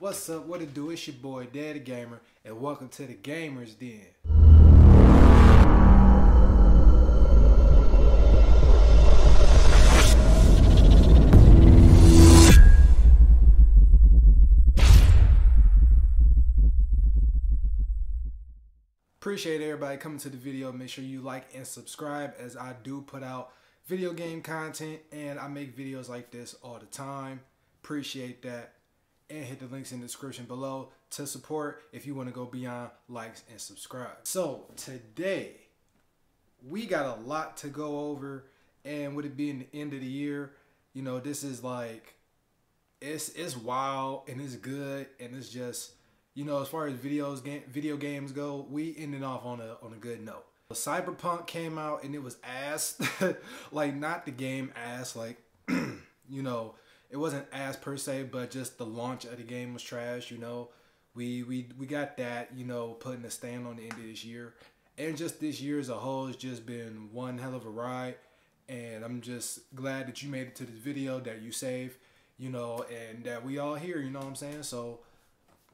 What's up? What it do? It's your boy Daddy Gamer, and welcome to the Gamers Den. Appreciate everybody coming to the video. Make sure you like and subscribe as I do put out video game content and I make videos like this all the time. Appreciate that. And hit the links in the description below to support if you want to go beyond likes and subscribe. So today we got a lot to go over and with it being the end of the year, you know, this is like it's it's wild and it's good and it's just you know, as far as videos game video games go, we ended off on a on a good note. Cyberpunk came out and it was ass, like not the game ass, like you know, it wasn't ass per se, but just the launch of the game was trash. You know, we we we got that, you know, putting a stand on the end of this year, and just this year as a whole has just been one hell of a ride. And I'm just glad that you made it to this video, that you saved, you know, and that we all here. You know what I'm saying? So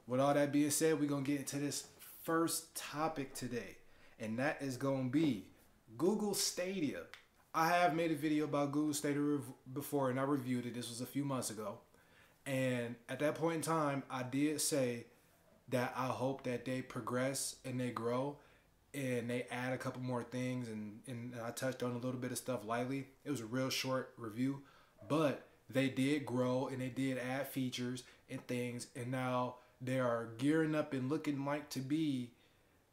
with all that being said, we're to get into this first topic today, and that is to be Google Stadia. I have made a video about Google Stadia before, and I reviewed it. This was a few months ago. And at that point in time, I did say that I hope that they progress and they grow and they add a couple more things. And, and I touched on a little bit of stuff lightly. It was a real short review, but they did grow and they did add features and things. And now they are gearing up and looking like to be,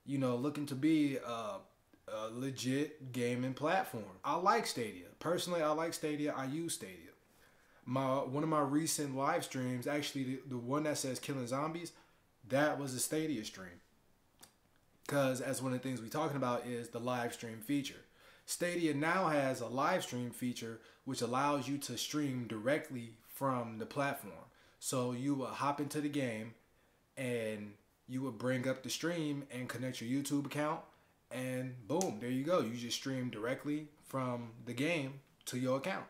you know, looking to be a, a legit gaming platform. I like Stadia. Personally, I like Stadia. I use Stadia. My one of my recent live streams, actually the, the one that says killing zombies, that was a Stadia stream. Because as one of the things we're talking about is the live stream feature. Stadia now has a live stream feature which allows you to stream directly from the platform. So you will hop into the game, and you would bring up the stream and connect your YouTube account and boom, there you go. You just stream directly from the game to your account.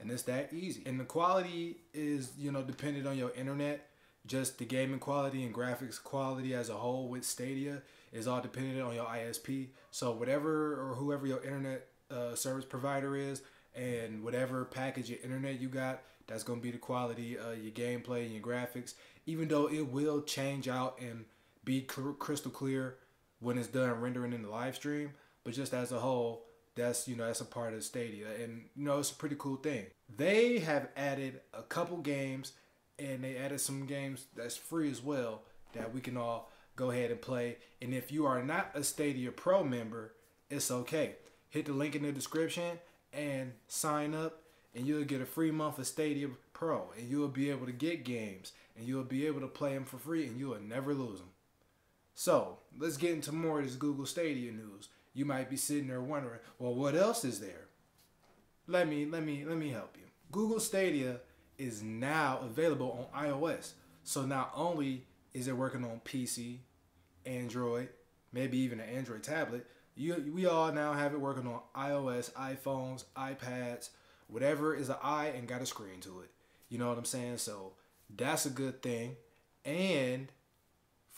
And it's that easy. And the quality is, you know, dependent on your internet. Just the gaming quality and graphics quality as a whole with Stadia is all dependent on your ISP. So whatever or whoever your internet uh, service provider is and whatever package your internet you got, that's going to be the quality of your gameplay and your graphics even though it will change out and be crystal clear when it's done rendering in the live stream. But just as a whole, that's you know that's a part of Stadia, and you know it's a pretty cool thing. They have added a couple games, and they added some games that's free as well that we can all go ahead and play. And if you are not a Stadia Pro member, it's okay. Hit the link in the description and sign up, and you'll get a free month of Stadia Pro, and you'll be able to get games and you'll be able to play them for free and you will never lose them. So let's get into more of this Google Stadia news. You might be sitting there wondering, well, what else is there? Let me let me let me help you. Google Stadia is now available on iOS. So not only is it working on PC, Android, maybe even an Android tablet, you, we all now have it working on iOS, iPhones, iPads, whatever is an i and got a screen to it. You know what I'm saying? So that's a good thing. And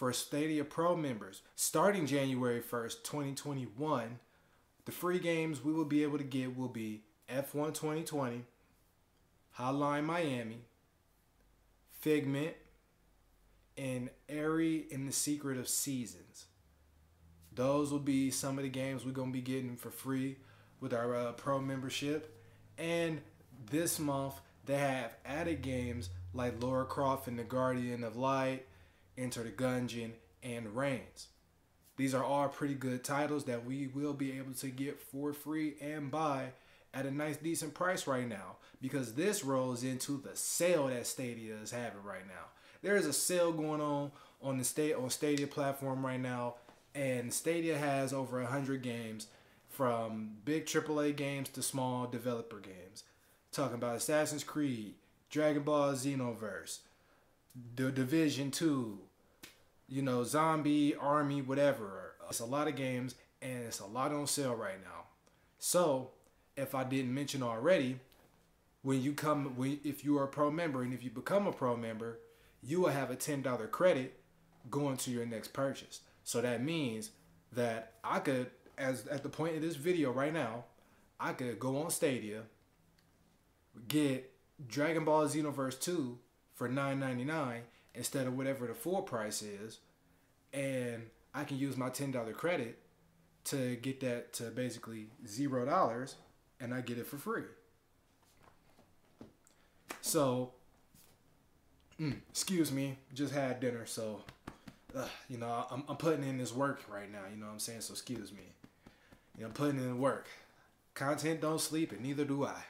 for Stadia Pro members, starting January 1st, 2021, the free games we will be able to get will be F1 2020, Hotline Miami, Figment, and Ary in the Secret of Seasons. Those will be some of the games we're going to be getting for free with our uh, pro membership. And this month, they have added games like Lara Croft and the Guardian of Light, Enter the Gungeon, and Reigns. These are all pretty good titles that we will be able to get for free and buy at a nice decent price right now because this rolls into the sale that Stadia is having right now. There is a sale going on on the state on Stadia platform right now and Stadia has over 100 games from big AAA games to small developer games. Talking about Assassin's Creed, Dragon Ball Xenoverse, The Division 2, you know, Zombie Army, whatever. It's a lot of games and it's a lot on sale right now. So, if I didn't mention already, when you come, if you are a pro member and if you become a pro member, you will have a $10 credit going to your next purchase. So that means that I could, as at the point of this video right now, I could go on Stadia, get Dragon Ball Xenoverse 2 for $9.99 instead of whatever the full price is, and I can use my $10 credit to get that to basically zero dollars and I get it for free. So, mm, excuse me, just had dinner, so uh, you know I'm, I'm putting in this work right now. You know what I'm saying? So excuse me. You know, putting in work. Content don't sleep, and neither do I.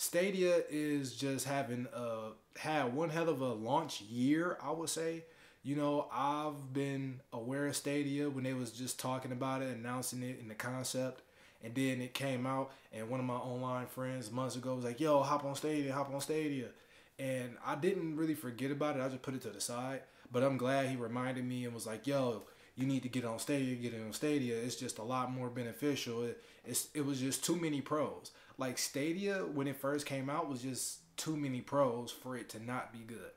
Stadia is just having a had one hell of a launch year, I would say. You know, I've been aware of Stadia when they was just talking about it, announcing it in the concept, and then it came out, and one of my online friends months ago was like, "Yo, hop on Stadia, hop on Stadia," and I didn't really forget about it. I just put it to the side, but I'm glad he reminded me and was like, "Yo, you need to get on Stadia, get on Stadia. It's just a lot more beneficial. It, it's it was just too many pros. Like Stadia when it first came out was just too many pros for it to not be good.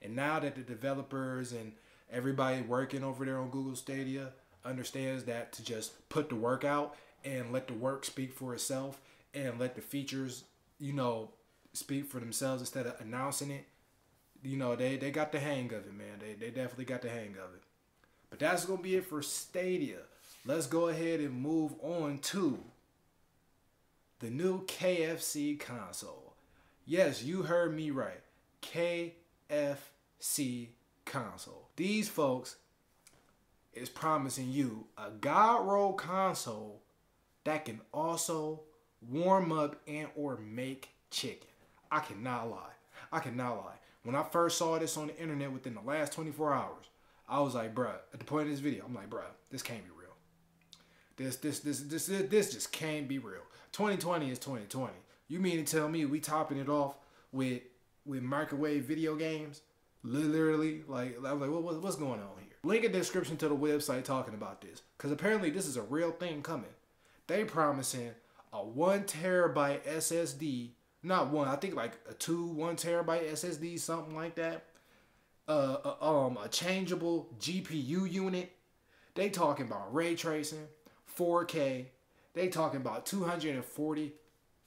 And now that the developers and everybody working over there on Google Stadia understands that to just put the work out and let the work speak for itself and let the features, you know, speak for themselves instead of announcing it. You know, they, they got the hang of it, man. They, they definitely got the hang of it. But that's going to be it for Stadia. Let's go ahead and move on to the new KFC console. Yes, you heard me right. KFC console. These folks is promising you a God roll console that can also warm up and or make chicken. I cannot lie. I cannot lie. When I first saw this on the internet within the last 24 hours, I was like, bruh, at the point of this video, I'm like, bruh, this can't be real. This, this, this, this, this, this just can't be real. 2020 is 2020. You mean to tell me we topping it off with with microwave video games? Literally, like, I was like, what, what, what's going on here? Link in the description to the website talking about this, because apparently this is a real thing coming. They promising a one terabyte SSD, not one, I think like a two one terabyte SSD, something like that uh, a, um, a changeable GPU unit. They talking about ray tracing, 4K. They talking about 240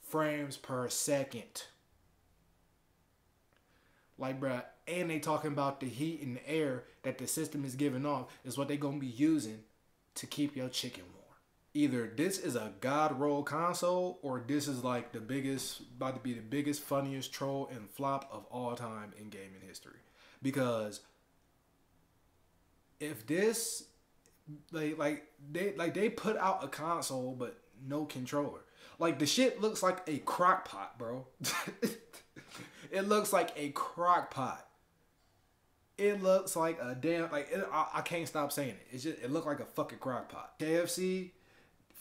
frames per second. Like, bruh, and they talking about the heat and the air that the system is giving off is what they gonna be using to keep your chicken warm. Either this is a god roll console or this is like the biggest, about to be the biggest, funniest troll and flop of all time in gaming history because if this like like they like they put out a console but no controller. Like the shit looks like a crock pot, bro. it looks like a crock pot. It looks like a damn like it, I, I can't stop saying it. It's just it looked like a fucking crock pot. KFC,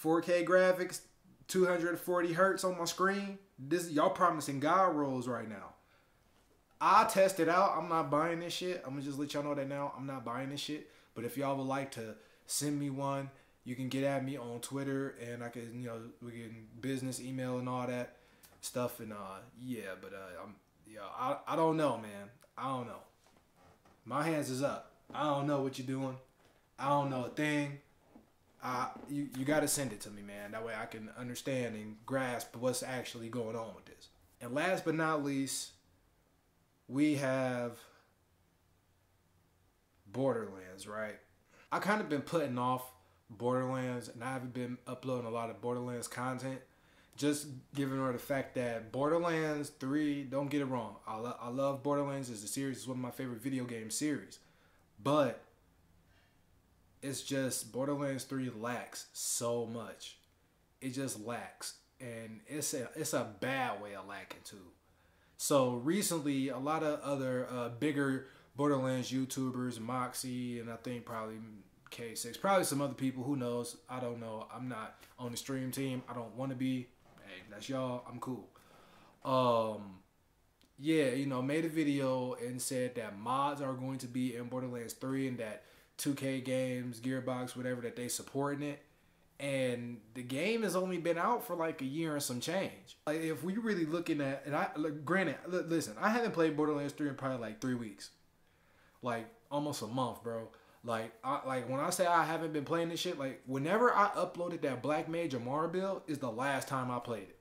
4K graphics, 240 hertz on my screen. This y'all promising God rolls right now. I test it out. I'm not buying this shit. I'm gonna just let y'all know that now. I'm not buying this shit. But if y'all would like to send me one, you can get at me on Twitter and I can, you know, we can business email and all that stuff. And uh, yeah, but uh, I'm, yeah, I, I don't know, man. I don't know. My hands is up. I don't know what you're doing. I don't know a thing. Uh, you you got to send it to me, man. That way I can understand and grasp what's actually going on with this. And last but not least, we have Borderlands, right? I kind of been putting off Borderlands and I haven't been uploading a lot of Borderlands content. Just given her the fact that Borderlands 3, don't get it wrong, I, lo- I love Borderlands as a series, it's one of my favorite video game series. But it's just Borderlands 3 lacks so much. It just lacks. And it's a it's a bad way of lacking too. So recently, a lot of other uh, bigger Borderlands YouTubers, Moxsy, and I think probably K6, probably some other people. Who knows? I don't know. I'm not on the stream team. I don't want to be. Hey, that's y'all. I'm cool. Um, yeah, you know, made a video and said that mods are going to be in Borderlands 3 and that 2K Games, Gearbox, whatever, that they supporting it and the game has only been out for like a year and some change. Like if we really looking at, and I look, granted, listen, I haven't played Borderlands three in probably like three weeks. like almost a month, bro. Like, I, like when I say I haven't been playing this shit, like whenever I uploaded that Black Mage Amara build is the last time I played it.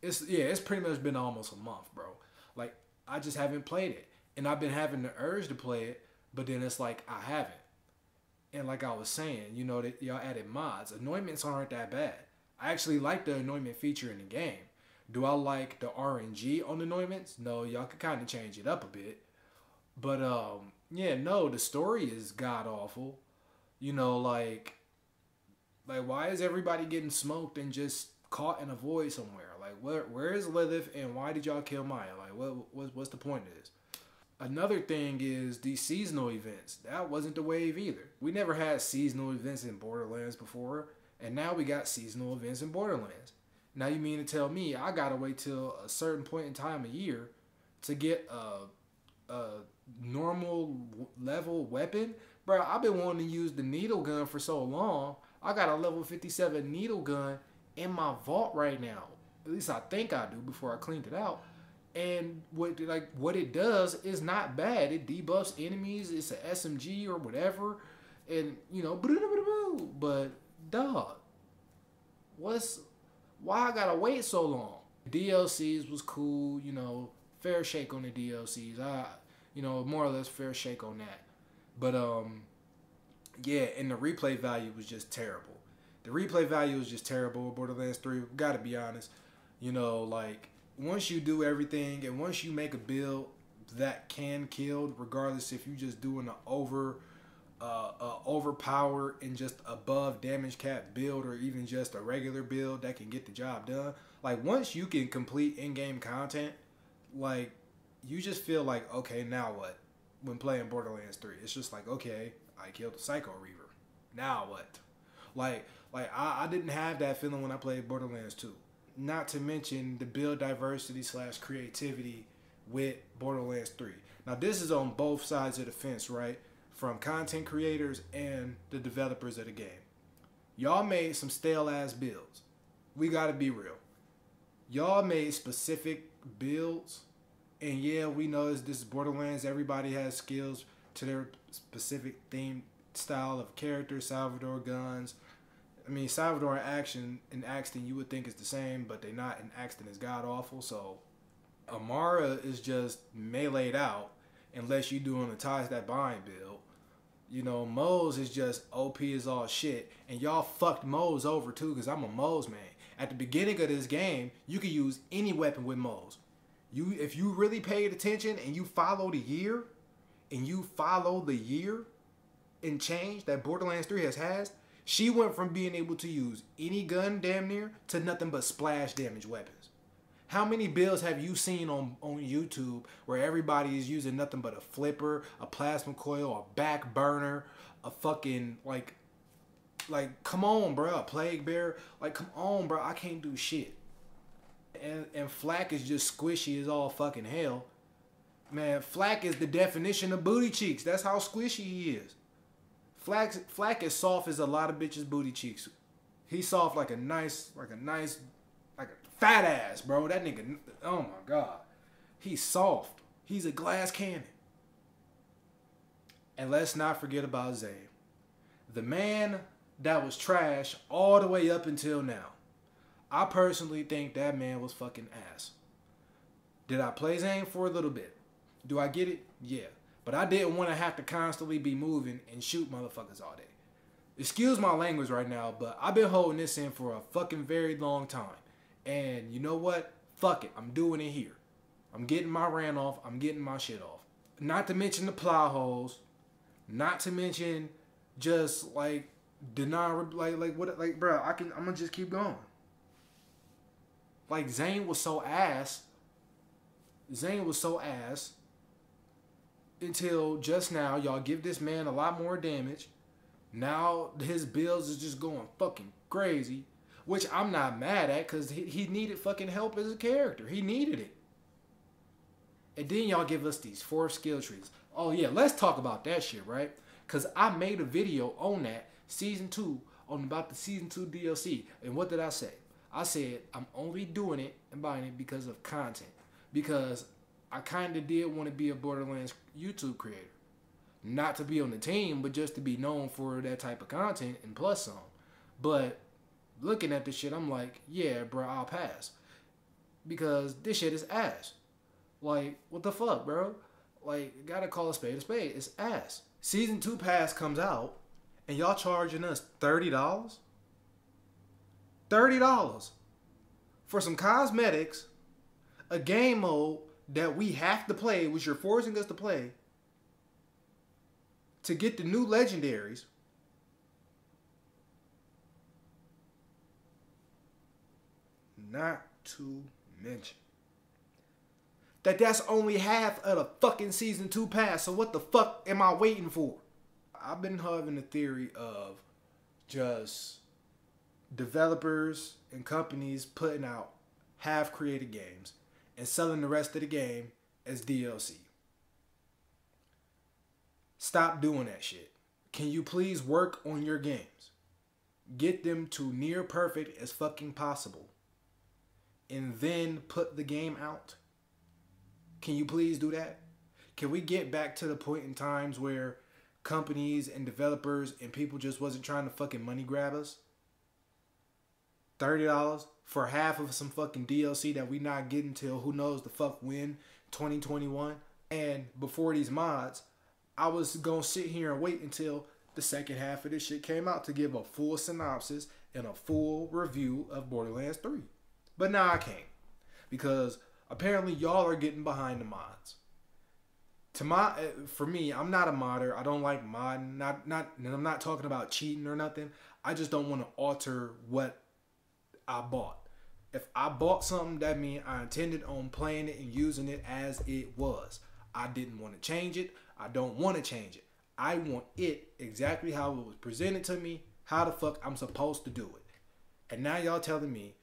It's yeah, it's pretty much been almost a month, bro. Like I just haven't played it, and I've been having the urge to play it, but then it's like I haven't. And like I was saying, you know that y'all added mods. Anointments aren't that bad. I actually like the anointment feature in the game. Do I like the RNG on anointments? No, y'all could kind of change it up a bit. But um, yeah, no, the story is god awful. You know, like, like why is everybody getting smoked and just caught in a void somewhere? Like, where where is Lilith and why did y'all kill Maya? Like, what what's what's the point of this? Another thing is these seasonal events. That wasn't the wave either. We never had seasonal events in Borderlands before, and now we got seasonal events in Borderlands. Now you mean to tell me I gotta wait till a certain point in time a year to get a, a normal level weapon? Bro, I've been wanting to use the needle gun for so long. I got a level 57 needle gun in my vault right now. At least I think I do before I cleaned it out and what like what it does is not bad. It debuffs enemies. It's an SMG or whatever, and you know, but dog, what's why I gotta wait so long? DLCs was cool, you know, fair shake on the DLCs. I, you know, more or less fair shake on that, but um, yeah, and the replay value was just terrible. The replay value was just terrible. Borderlands Three, gotta be honest, you know, like once you do everything and once you make a build that can kill, regardless if you just doing an over uh, uh, overpower and just above damage cap build or even just a regular build that can get the job done. Like once you can complete in-game content, like you just feel like okay, now what? When playing Borderlands 3, it's just like okay, I killed the Psycho Reaver. Now what? Like like I, I didn't have that feeling when I played Borderlands 2 not to mention the build diversity slash creativity with Borderlands 3. Now, this is on both sides of the fence, right? From content creators and the developers of the game. Y'all made some stale ass builds. We gotta be real. Y'all made specific builds, and yeah, we know this is Borderlands. Everybody has skills to their specific theme style of character, Salvador guns, I mean, Salvador Action and Axton, you would think is the same, but they're not. And Axton is god awful. So Amara is just meleeed out unless you're doing the ties that bind build. You know, Moze is just OP is all shit. And y'all fucked Moze over too, because I'm a Moze man. At the beginning of this game, you can use any weapon with Moze. You if you really paid attention and you follow the year, and you follow the year and change that Borderlands 3 has has, she went from being able to use any gun damn near to nothing but splash damage weapons. How many builds have you seen on, on YouTube where everybody is using nothing but a flipper, a plasma coil, a back burner, a fucking like like come on, bro, a plague bear, like come on, bro, I can't do shit. And and Flak is just squishy as all fucking hell. Man, Flack is the definition of booty cheeks. That's how squishy he is. Flack, Flak is soft as a lot of bitches' booty cheeks. He's soft like a nice, like a nice, like a fat ass, bro. That nigga, oh my god, he's soft. He's a glass cannon. And let's not forget about Zane, the man that was trash all the way up until now. I personally think that man was fucking ass. Did I play Zane for a little bit? Do I get it? Yeah. But I didn't want to have to constantly be moving and shoot motherfuckers all day. Excuse my language right now, but I've been holding this in for a fucking very long time. And you know what? Fuck it. I'm doing it here. I'm getting my rant off. I'm getting my shit off. Not to mention the plow holes. Not to mention just like deny like like what like bro, I can I'm gonna just keep going. Like Zane was so ass. Zane was so ass until just now. Y'all give this man a lot more damage. Now his bills is just going fucking crazy, which I'm not mad at because he, he needed fucking help as a character. He needed it. And then y'all give us these four skill trees. Oh yeah, let's talk about that shit, right? Cause I made a video on that season two on about the season two DLC. And what did I say? I said I'm only doing it and buying it because of content. Because I kind of did want to be a Borderlands YouTube creator. Not to be on the team, but just to be known for that type of content and plus some. But looking at this shit, I'm like, yeah, bro, I'll pass. Because this shit is ass. Like, what the fuck, bro? Like, gotta call a spade a spade. It's ass. Season 2 pass comes out, and y'all charging us $30? $30 for some cosmetics, a game mode that we have to play, which you're forcing us to play, to get the new legendaries. Not to mention that that's only half of the fucking season two pass. So what the fuck am I waiting for? I've been having a theory of just developers and companies putting out half created games and selling the rest of the game as DLC. Stop doing that shit. Can you please work on your games? Get them to near perfect as fucking possible. And then put the game out. Can you please do that? Can we get back to the point in times where companies and developers and people just wasn't trying to fucking money grab us? $30 for half of some fucking DLC that we not getting till who knows the fuck when 2021 and before these mods I was gonna sit here and wait until the second half of this shit came out to give a full synopsis and a full review of Borderlands 3 but now I can't because apparently y'all are getting behind the mods. To my eh, for me I'm not a modder. I don't like modding. Not not and I'm not talking about cheating or nothing. I just don't want to alter what I bought. If I bought something, that means I intended on playing it and using it as it was. I didn't want to change it. I don't want to change it. I want it exactly how it was presented to me, how the fuck I'm supposed to do it. And now y'all telling me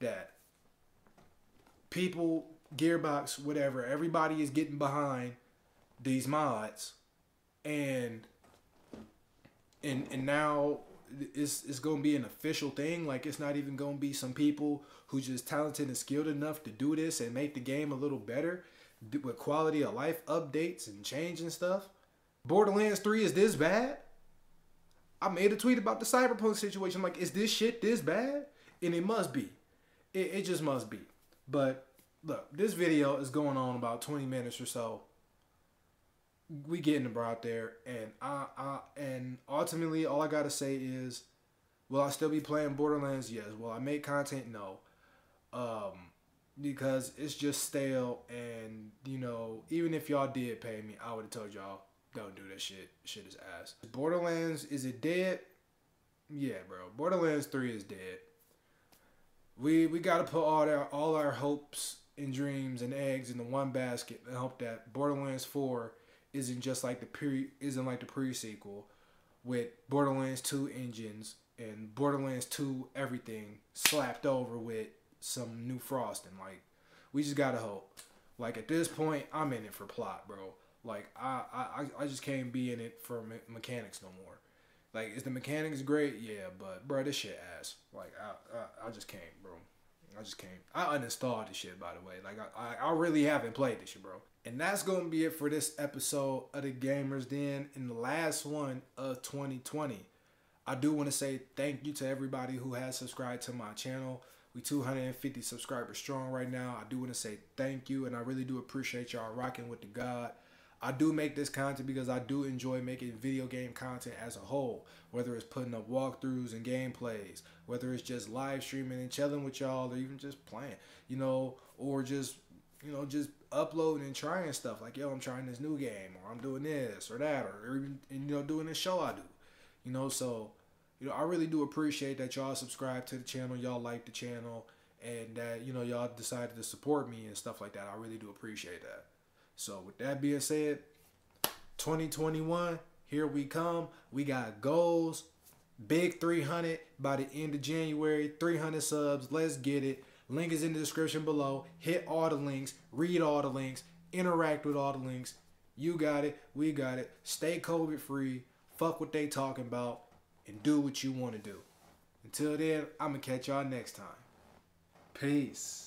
that people, Gearbox, whatever, everybody is getting behind these mods and and and now it's it's gonna be an official thing. Like it's not even gonna be some people who just talented and skilled enough to do this and make the game a little better with quality of life updates and change and stuff. Borderlands 3 is this bad? I made a tweet about the cyberpunk situation. Like, is this shit this bad? And it must be. It, it just must be. But look, this video is going on about 20 minutes or so we getting the out there, and I, I and ultimately all I gotta say is, will I still be playing Borderlands? Yes. Will I make content? No. Um, because it's just stale, and you know, even if y'all did pay me, I would have told y'all don't do that shit. Shit is ass. Borderlands is it dead? Yeah, bro. Borderlands three is dead. We we gotta put all our all our hopes and dreams and eggs in the one basket and hope that Borderlands four isn't just like the pre isn't like the pre sequel with Borderlands 2 engines and Borderlands 2 everything slapped over with some new frosting. Like we just gotta hope. Like at this point, I'm in it for plot, bro. Like I I I just can't be in it for me- mechanics no more. Like is the mechanics great? Yeah, but bro, this shit ass. Like I I, I just can't, bro. I just can't. I uninstalled this shit by the way. Like I, I, I really haven't played this shit, bro. And that's gonna be it for this episode of the Gamers Den and the last one of 2020. I do want to say thank you to everybody who has subscribed to my channel. We 250 subscribers strong right now. I do want to say thank you, and I really do appreciate y'all rocking with the God. I do make this content because I do enjoy making video game content as a whole, whether it's putting up walkthroughs and gameplays, whether it's just live streaming and chilling with y'all, or even just playing, you know, or just, you know, just uploading and trying stuff like, yo, I'm trying this new game, or I'm doing this or that, or even, you know, doing this show I do, you know, so, you know, I really do appreciate that y'all subscribe to the channel, y'all like the channel, and that, you know, y'all decided to support me and stuff like that. I really do appreciate that. So with that being said, 2021, here we come. We got goals. Big 300 by the end of January. 300 subs. Let's get it. Link is in the description below. Hit all the links. Read all the links. Interact with all the links. You got it. We got it. Stay COVID free. Fuck what they talking about. And do what you want to do. Until then, I'm going to catch y'all next time. Peace.